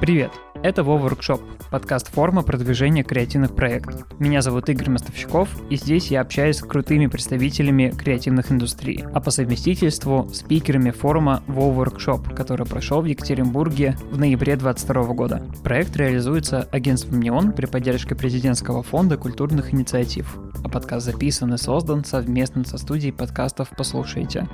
Привет! Это Вова Workshop, подкаст форма продвижения креативных проектов. Меня зовут Игорь Мостовщиков, и здесь я общаюсь с крутыми представителями креативных индустрий, а по совместительству спикерами форума Вова Workshop, который прошел в Екатеринбурге в ноябре 2022 года. Проект реализуется агентством «Неон» при поддержке президентского фонда культурных инициатив, а подкаст записан и создан совместно со студией подкастов «Послушайте».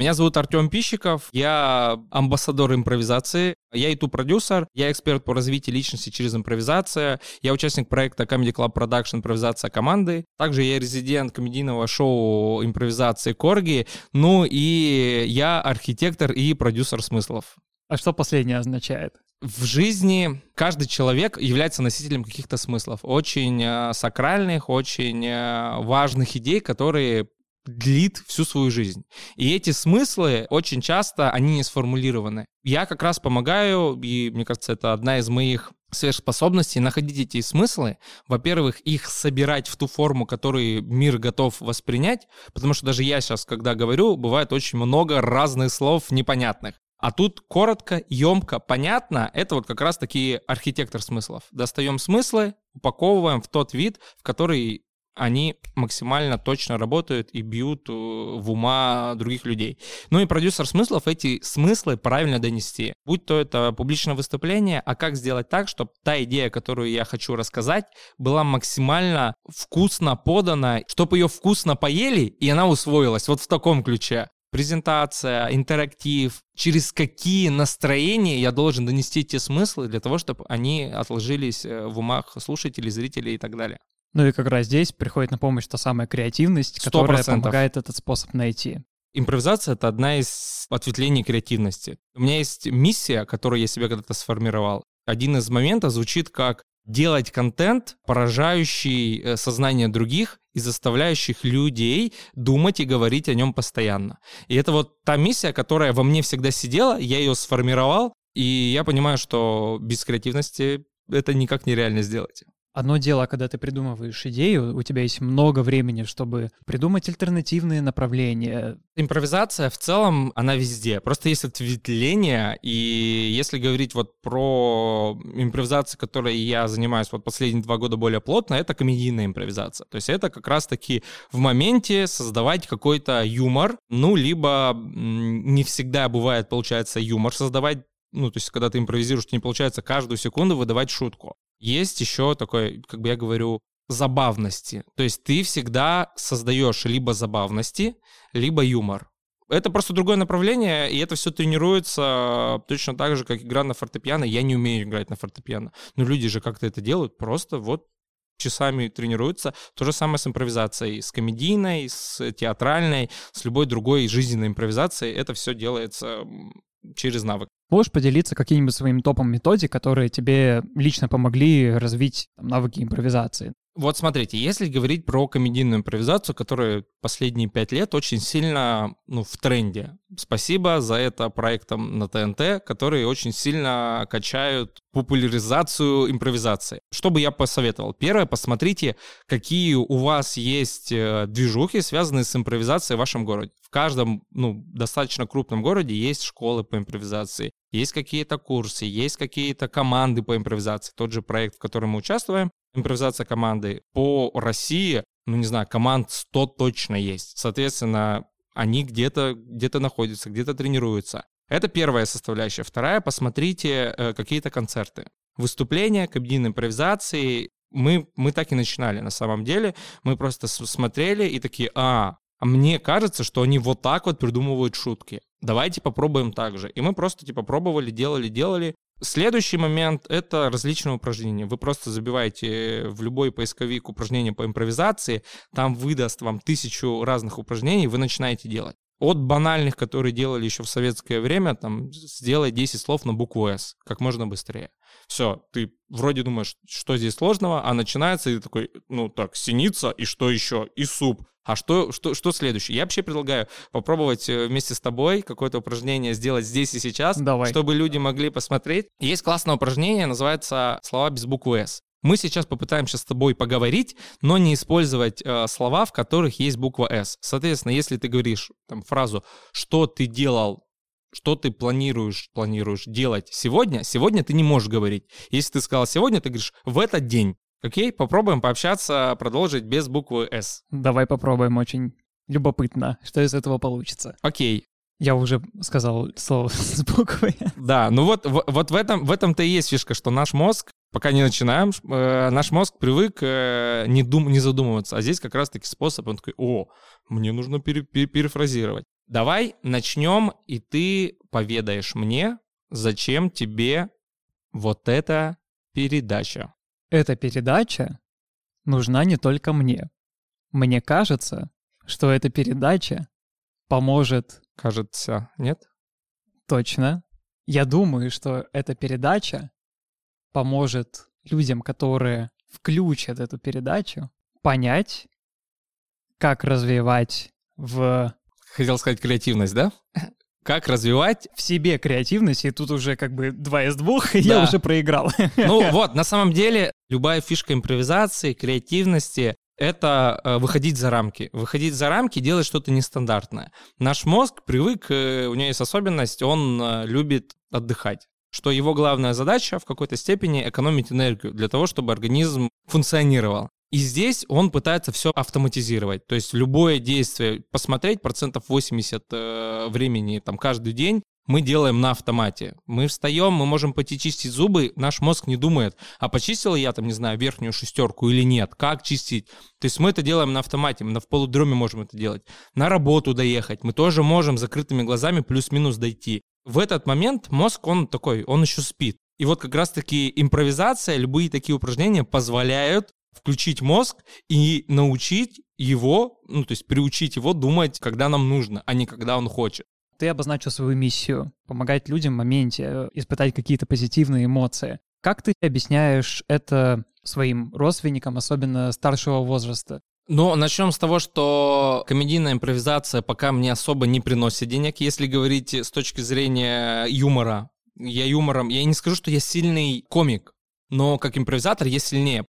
Меня зовут Артем Пищиков, я амбассадор импровизации, я YouTube-продюсер, я эксперт по развитию личности через импровизацию, я участник проекта Comedy Club Production «Импровизация команды», также я резидент комедийного шоу импровизации «Корги», ну и я архитектор и продюсер смыслов. А что последнее означает? В жизни каждый человек является носителем каких-то смыслов, очень э, сакральных, очень э, важных идей, которые длит всю свою жизнь. И эти смыслы очень часто, они не сформулированы. Я как раз помогаю, и мне кажется, это одна из моих сверхспособностей находить эти смыслы, во-первых, их собирать в ту форму, которую мир готов воспринять, потому что даже я сейчас, когда говорю, бывает очень много разных слов непонятных. А тут коротко, емко, понятно, это вот как раз такие архитектор смыслов. Достаем смыслы, упаковываем в тот вид, в который они максимально точно работают и бьют э, в ума других людей. Ну и продюсер смыслов эти смыслы правильно донести. Будь то это публичное выступление, а как сделать так, чтобы та идея, которую я хочу рассказать, была максимально вкусно подана, чтобы ее вкусно поели, и она усвоилась вот в таком ключе презентация, интерактив, через какие настроения я должен донести те смыслы для того, чтобы они отложились э, в умах слушателей, зрителей и так далее. Ну и как раз здесь приходит на помощь та самая креативность, которая 100%. помогает этот способ найти. Импровизация — это одна из ответвлений креативности. У меня есть миссия, которую я себе когда-то сформировал. Один из моментов звучит как делать контент, поражающий э, сознание других и заставляющих людей думать и говорить о нем постоянно. И это вот та миссия, которая во мне всегда сидела, я ее сформировал, и я понимаю, что без креативности это никак нереально сделать. Одно дело, когда ты придумываешь идею, у тебя есть много времени, чтобы придумать альтернативные направления. Импровизация в целом, она везде. Просто есть ответвление, и если говорить вот про импровизацию, которой я занимаюсь вот последние два года более плотно, это комедийная импровизация. То есть это как раз-таки в моменте создавать какой-то юмор, ну, либо не всегда бывает, получается, юмор создавать, ну, то есть, когда ты импровизируешь, не получается каждую секунду выдавать шутку есть еще такой, как бы я говорю, забавности. То есть ты всегда создаешь либо забавности, либо юмор. Это просто другое направление, и это все тренируется точно так же, как игра на фортепиано. Я не умею играть на фортепиано. Но люди же как-то это делают, просто вот часами тренируются. То же самое с импровизацией, с комедийной, с театральной, с любой другой жизненной импровизацией. Это все делается через навык. Можешь поделиться каким-нибудь своим топом методик, которые тебе лично помогли развить навыки импровизации? Вот смотрите, если говорить про комедийную импровизацию, которая последние пять лет очень сильно ну, в тренде. Спасибо за это проектам на ТНТ, которые очень сильно качают популяризацию импровизации. Что бы я посоветовал? Первое, посмотрите, какие у вас есть э, движухи, связанные с импровизацией в вашем городе. В каждом ну, достаточно крупном городе есть школы по импровизации, есть какие-то курсы, есть какие-то команды по импровизации. Тот же проект, в котором мы участвуем, импровизация команды по России, ну не знаю, команд 100 точно есть. Соответственно, они где-то где находятся, где-то тренируются. Это первая составляющая. Вторая, посмотрите э, какие-то концерты. Выступления, комедийной импровизации. Мы, мы так и начинали на самом деле. Мы просто смотрели и такие, а, а мне кажется, что они вот так вот придумывают шутки. Давайте попробуем так же. И мы просто типа пробовали, делали, делали. Следующий момент — это различные упражнения. Вы просто забиваете в любой поисковик упражнения по импровизации, там выдаст вам тысячу разных упражнений, вы начинаете делать. От банальных, которые делали еще в советское время, там, сделай 10 слов на букву «С» как можно быстрее. Все, ты вроде думаешь, что здесь сложного, а начинается, и ты такой, ну так, синица, и что еще? И суп. А что, что, что следующее? Я вообще предлагаю попробовать э, вместе с тобой какое-то упражнение сделать здесь и сейчас, Давай. чтобы люди могли посмотреть. Есть классное упражнение, называется «Слова без буквы «С». Мы сейчас попытаемся с тобой поговорить, но не использовать э, слова, в которых есть буква «С». Соответственно, если ты говоришь там, фразу «что ты делал что ты планируешь, планируешь делать сегодня, сегодня ты не можешь говорить. Если ты сказал сегодня, ты говоришь в этот день. Окей, попробуем пообщаться, продолжить без буквы «С». Давай попробуем, очень любопытно, что из этого получится. Окей, я уже сказал слово с буквой. Да, ну вот, вот в, этом, в этом-то и есть фишка, что наш мозг, пока не начинаем, э, наш мозг привык э, не, дум, не задумываться. А здесь как раз-таки способ, он такой, о, мне нужно пере, пере, перефразировать. Давай начнем, и ты поведаешь мне, зачем тебе вот эта передача эта передача нужна не только мне. Мне кажется, что эта передача поможет... Кажется, нет? Точно. Я думаю, что эта передача поможет людям, которые включат эту передачу, понять, как развивать в... Хотел сказать креативность, да? как развивать в себе креативность, и тут уже как бы два из двух, и да. я уже проиграл. Ну вот, на самом деле, любая фишка импровизации, креативности — это э, выходить за рамки. Выходить за рамки, делать что-то нестандартное. Наш мозг привык, э, у него есть особенность, он э, любит отдыхать что его главная задача в какой-то степени экономить энергию для того, чтобы организм функционировал. И здесь он пытается все автоматизировать. То есть любое действие, посмотреть процентов 80 э, времени там каждый день мы делаем на автомате. Мы встаем, мы можем пойти чистить зубы, наш мозг не думает, а почистил я там, не знаю, верхнюю шестерку или нет, как чистить. То есть мы это делаем на автомате, мы в полудроме можем это делать. На работу доехать мы тоже можем закрытыми глазами плюс-минус дойти. В этот момент мозг, он такой, он еще спит. И вот как раз-таки импровизация, любые такие упражнения позволяют включить мозг и научить его, ну, то есть приучить его думать, когда нам нужно, а не когда он хочет. Ты обозначил свою миссию — помогать людям в моменте, э, испытать какие-то позитивные эмоции. Как ты объясняешь это своим родственникам, особенно старшего возраста? Ну, начнем с того, что комедийная импровизация пока мне особо не приносит денег, если говорить с точки зрения юмора. Я юмором, я не скажу, что я сильный комик, но как импровизатор я сильнее.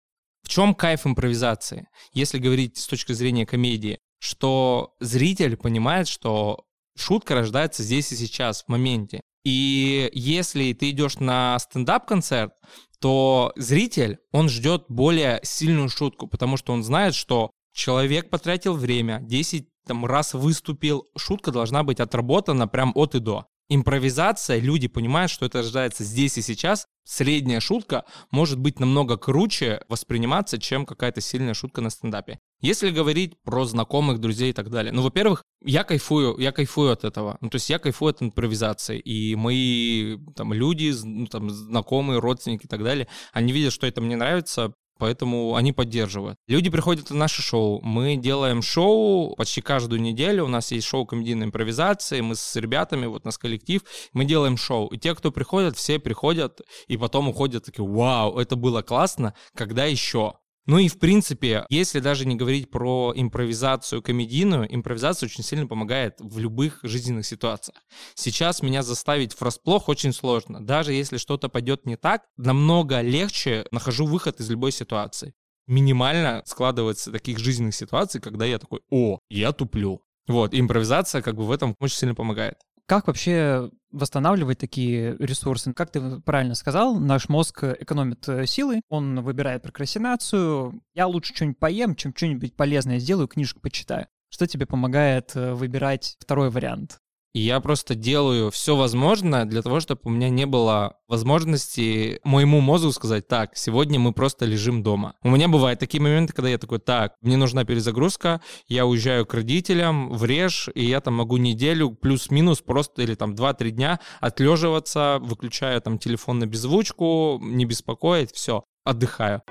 Чем кайф импровизации, если говорить с точки зрения комедии? Что зритель понимает, что шутка рождается здесь и сейчас, в моменте. И если ты идешь на стендап-концерт, то зритель, он ждет более сильную шутку, потому что он знает, что человек потратил время, 10 там, раз выступил, шутка должна быть отработана прям от и до импровизация, люди понимают, что это рождается здесь и сейчас. Средняя шутка может быть намного круче восприниматься, чем какая-то сильная шутка на стендапе. Если говорить про знакомых, друзей и так далее. Ну, во-первых, я кайфую, я кайфую от этого. Ну, то есть я кайфую от импровизации. И мои там люди, ну, там, знакомые, родственники и так далее, они видят, что это мне нравится, поэтому они поддерживают. Люди приходят на наше шоу, мы делаем шоу почти каждую неделю, у нас есть шоу комедийной импровизации, мы с ребятами, вот нас коллектив, мы делаем шоу, и те, кто приходят, все приходят и потом уходят такие, вау, это было классно, когда еще? Ну и в принципе, если даже не говорить про импровизацию комедийную, импровизация очень сильно помогает в любых жизненных ситуациях. Сейчас меня заставить врасплох очень сложно. Даже если что-то пойдет не так, намного легче нахожу выход из любой ситуации. Минимально складывается таких жизненных ситуаций, когда я такой, о, я туплю. Вот, импровизация как бы в этом очень сильно помогает. Как вообще восстанавливать такие ресурсы? Как ты правильно сказал, наш мозг экономит э, силы, он выбирает прокрастинацию. Я лучше что-нибудь поем, чем что-нибудь полезное сделаю, книжку почитаю. Что тебе помогает э, выбирать второй вариант? И я просто делаю все возможное для того, чтобы у меня не было возможности моему мозгу сказать, так, сегодня мы просто лежим дома. У меня бывают такие моменты, когда я такой, так, мне нужна перезагрузка, я уезжаю к родителям в Реж, и я там могу неделю плюс-минус просто или там 2-3 дня отлеживаться, выключаю там телефон на беззвучку, не беспокоить, все, отдыхаю.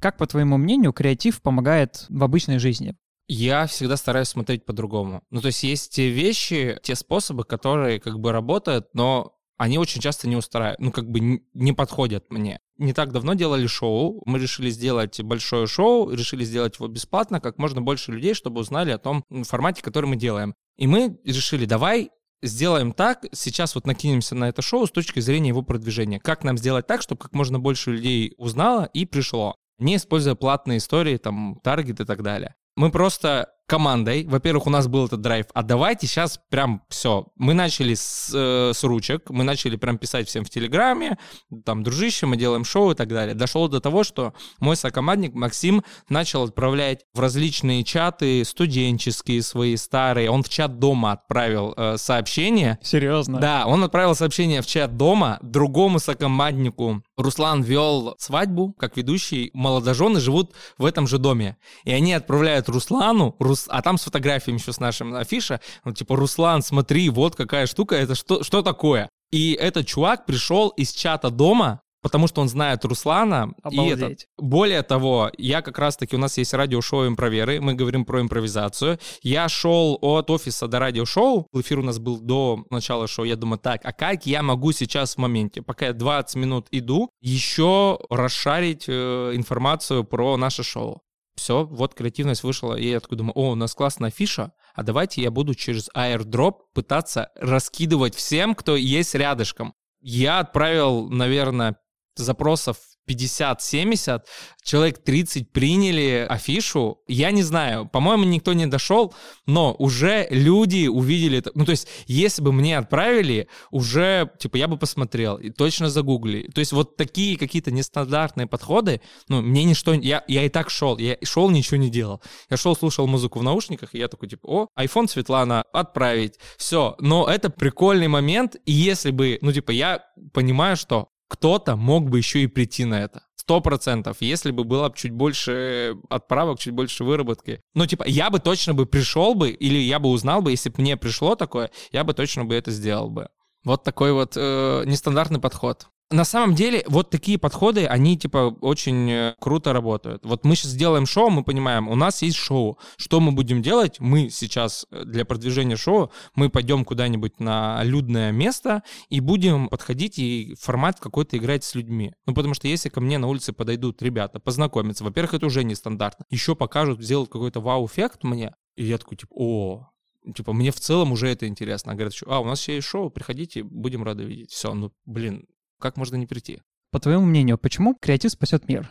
Как, по твоему мнению, креатив помогает в обычной жизни? Я всегда стараюсь смотреть по-другому. Ну, то есть есть те вещи, те способы, которые как бы работают, но они очень часто не устраивают, ну, как бы не подходят мне. Не так давно делали шоу, мы решили сделать большое шоу, решили сделать его бесплатно, как можно больше людей, чтобы узнали о том формате, который мы делаем. И мы решили, давай сделаем так, сейчас вот накинемся на это шоу с точки зрения его продвижения. Как нам сделать так, чтобы как можно больше людей узнало и пришло, не используя платные истории, там, таргет и так далее мы просто командой. Во-первых, у нас был этот драйв. А давайте сейчас прям все. Мы начали с, э, с ручек, мы начали прям писать всем в Телеграме, там, дружище, мы делаем шоу и так далее. Дошло до того, что мой сокомандник Максим начал отправлять в различные чаты студенческие свои старые. Он в чат дома отправил э, сообщение. Серьезно? Да, он отправил сообщение в чат дома другому сокоманднику. Руслан вел свадьбу, как ведущий. Молодожены живут в этом же доме. И они отправляют Руслану, Рус а там с фотографиями еще с нашим афиша, ну, типа, Руслан, смотри, вот какая штука, это что, что такое? И этот чувак пришел из чата дома, потому что он знает Руслана. Обалдеть. И это, более того, я как раз-таки, у нас есть радиошоу «Импроверы», мы говорим про импровизацию. Я шел от офиса до радиошоу, эфир у нас был до начала шоу, я думаю, так, а как я могу сейчас в моменте, пока я 20 минут иду, еще расшарить э, информацию про наше шоу? все, вот креативность вышла, и я такой думаю, о, у нас классная фиша, а давайте я буду через airdrop пытаться раскидывать всем, кто есть рядышком. Я отправил, наверное, запросов 50-70, человек 30 приняли афишу. Я не знаю, по-моему, никто не дошел, но уже люди увидели это. Ну, то есть, если бы мне отправили, уже, типа, я бы посмотрел и точно загугли. То есть, вот такие какие-то нестандартные подходы, ну, мне ничто... Я, я и так шел, я шел, ничего не делал. Я шел, слушал музыку в наушниках, и я такой, типа, о, iPhone Светлана, отправить. Все. Но это прикольный момент, и если бы, ну, типа, я понимаю, что кто-то мог бы еще и прийти на это. Сто процентов, если бы было чуть больше отправок, чуть больше выработки. Ну, типа, я бы точно бы пришел бы, или я бы узнал бы, если бы мне пришло такое, я бы точно бы это сделал бы. Вот такой вот э, нестандартный подход. На самом деле, вот такие подходы, они, типа, очень э, круто работают. Вот мы сейчас сделаем шоу, мы понимаем, у нас есть шоу. Что мы будем делать? Мы сейчас э, для продвижения шоу, мы пойдем куда-нибудь на людное место и будем подходить и формат какой-то играть с людьми. Ну, потому что если ко мне на улице подойдут ребята, познакомиться, во-первых, это уже нестандартно. Еще покажут, сделают какой-то вау-эффект мне, и я такой, типа, о, типа, мне в целом уже это интересно. Говорят, а, у нас еще есть шоу, приходите, будем рады видеть. Все, ну, блин, как можно не прийти? По твоему мнению, почему креатив спасет мир?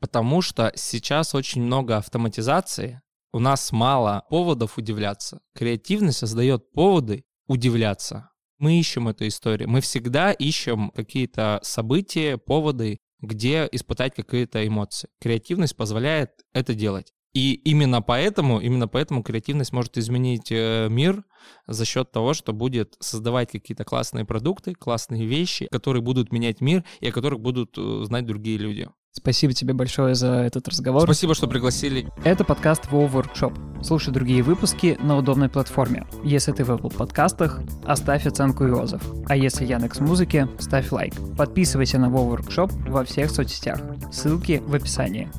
Потому что сейчас очень много автоматизации, у нас мало поводов удивляться. Креативность создает поводы удивляться. Мы ищем эту историю. Мы всегда ищем какие-то события, поводы, где испытать какие-то эмоции. Креативность позволяет это делать. И именно поэтому, именно поэтому креативность может изменить э, мир за счет того, что будет создавать какие-то классные продукты, классные вещи, которые будут менять мир и о которых будут э, знать другие люди. Спасибо тебе большое за этот разговор. Спасибо, что пригласили. Это подкаст WoW Workshop. Слушай другие выпуски на удобной платформе. Если ты в Apple подкастах, оставь оценку и отзыв. А если Яндекс Музыки, ставь лайк. Подписывайся на WoW Workshop во всех соцсетях. Ссылки в описании.